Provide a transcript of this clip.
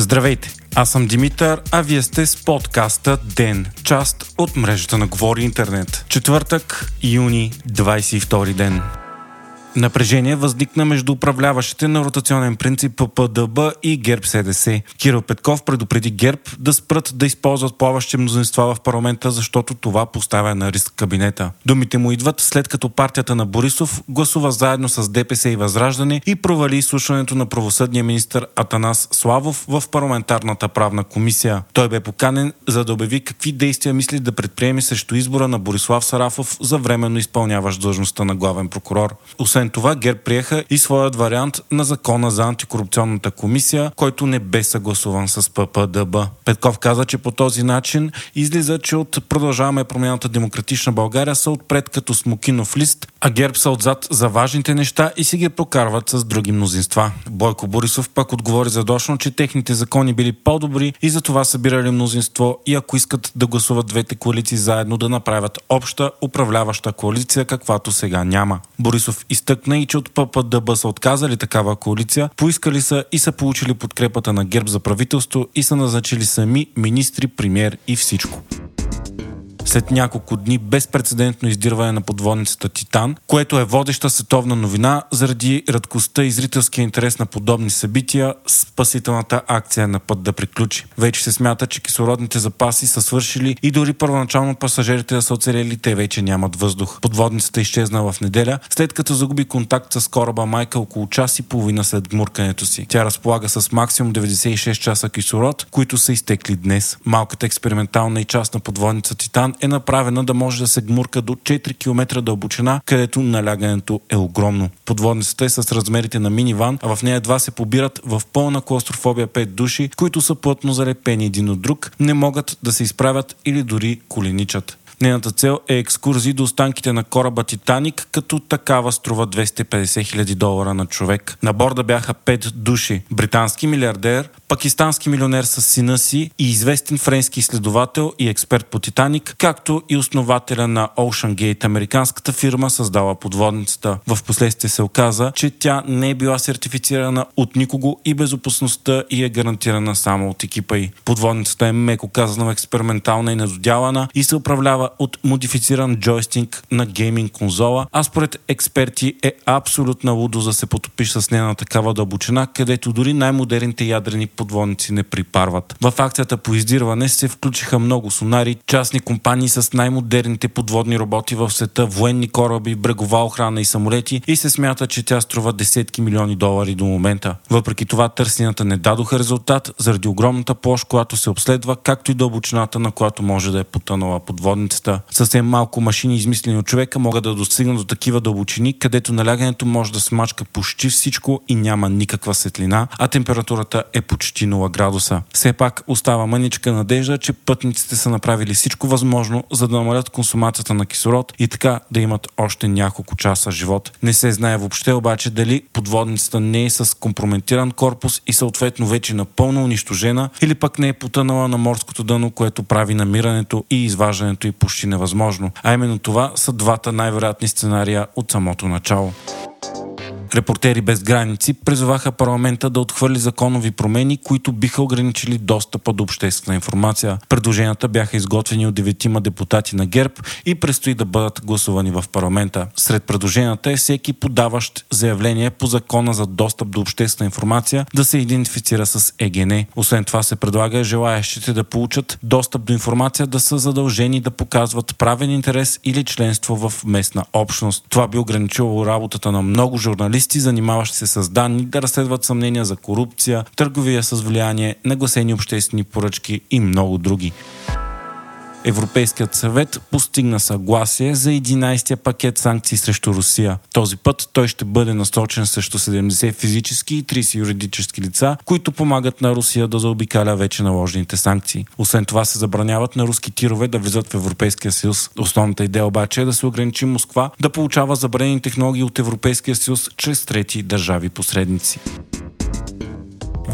Здравейте, аз съм Димитър, а вие сте с подкаста ДЕН, част от мрежата на Говори Интернет. Четвъртък, юни, 22 ден. Напрежение възникна между управляващите на ротационен принцип ППДБ и ГЕРБ СДС. Кирил Петков предупреди ГЕРБ да спрат да използват плаващи мнозинства в парламента, защото това поставя на риск кабинета. Думите му идват след като партията на Борисов гласува заедно с ДПС и Възраждане и провали изслушването на правосъдния министр Атанас Славов в парламентарната правна комисия. Той бе поканен за да обяви какви действия мисли да предприеме срещу избора на Борислав Сарафов за временно изпълняващ длъжността на главен прокурор. Освен това, ГЕРБ приеха и своят вариант на закона за антикорупционната комисия, който не бе съгласуван с ППДБ. Петков каза, че по този начин излиза, че от продължаваме промяната Демократична България са отпред като смокинов лист, а ГЕРБ са отзад за важните неща и си ги прокарват с други мнозинства. Бойко Борисов пък отговори задочно, че техните закони били по-добри и за това събирали мнозинство и ако искат да гласуват двете коалиции заедно да направят обща управляваща коалиция, каквато сега няма. Борисов изтък изтъкна и че от ППДБ са отказали такава коалиция, поискали са и са получили подкрепата на ГЕРБ за правителство и са назначили сами министри, премьер и всичко след няколко дни безпредседентно издирване на подводницата Титан, което е водеща световна новина заради радкостта и зрителския интерес на подобни събития, спасителната акция на път да приключи. Вече се смята, че кислородните запаси са свършили и дори първоначално пасажирите да са оцелели, те вече нямат въздух. Подводницата изчезна в неделя, след като загуби контакт с кораба Майка около час и половина след гмуркането си. Тя разполага с максимум 96 часа кислород, които са изтекли днес. Малката експериментална и частна подводница Титан е направена да може да се гмурка до 4 км дълбочина, където налягането е огромно. Подводницата е с размерите на миниван, а в нея два се побират в пълна клаустрофобия 5 души, които са плътно залепени един от друг, не могат да се изправят или дори коленичат. Нейната цел е екскурзии до останките на кораба Титаник, като такава струва 250 хиляди долара на човек. На борда бяха 5 души. Британски милиардер, пакистански милионер с сина си и известен френски изследовател и експерт по Титаник, както и основателя на Ocean Gate, американската фирма, създала подводницата. В последствие се оказа, че тя не е била сертифицирана от никого и безопасността и е гарантирана само от екипа й. Подводницата е меко казано експериментална и недодялана и се управлява от модифициран джойстик на гейминг конзола, а според експерти е абсолютна лудо да се потопиш с нея на такава дълбочина, където дори най-модерните ядрени подводници не припарват. В акцията по издирване се включиха много сонари, частни компании с най-модерните подводни роботи в света, военни кораби, брегова охрана и самолети и се смята, че тя струва десетки милиони долари до момента. Въпреки това търсенията не дадоха резултат заради огромната площ, която се обследва, както и дълбочината, на която може да е потънала подводница места. Съвсем малко машини, измислени от човека, могат да достигнат до такива дълбочини, където налягането може да смачка почти всичко и няма никаква светлина, а температурата е почти 0 градуса. Все пак остава мъничка надежда, че пътниците са направили всичко възможно, за да намалят консумацията на кислород и така да имат още няколко часа живот. Не се знае въобще обаче дали подводницата не е с компрометиран корпус и съответно вече напълно унищожена или пък не е потънала на морското дъно, което прави намирането и изваждането и по почти невъзможно. А именно това са двата най-вероятни сценария от самото начало. Репортери без граници призоваха парламента да отхвърли законови промени, които биха ограничили достъпа до обществена информация. Предложенията бяха изготвени от деветима депутати на ГЕРБ и предстои да бъдат гласувани в парламента. Сред предложенията е всеки подаващ заявление по закона за достъп до обществена информация да се идентифицира с ЕГН. Освен това се предлага желаящите да получат достъп до информация да са задължени да показват правен интерес или членство в местна общност. Това би ограничило работата на много журналисти журналисти, занимаващи се с данни, да разследват съмнения за корупция, търговия с влияние, нагласени обществени поръчки и много други. Европейският съвет постигна съгласие за 11-я пакет санкции срещу Русия. Този път той ще бъде насочен срещу 70 физически и 30 юридически лица, които помагат на Русия да заобикаля вече наложените санкции. Освен това се забраняват на руски тирове да влизат в Европейския съюз. Основната идея обаче е да се ограничи Москва да получава забранени технологии от Европейския съюз чрез трети държави посредници.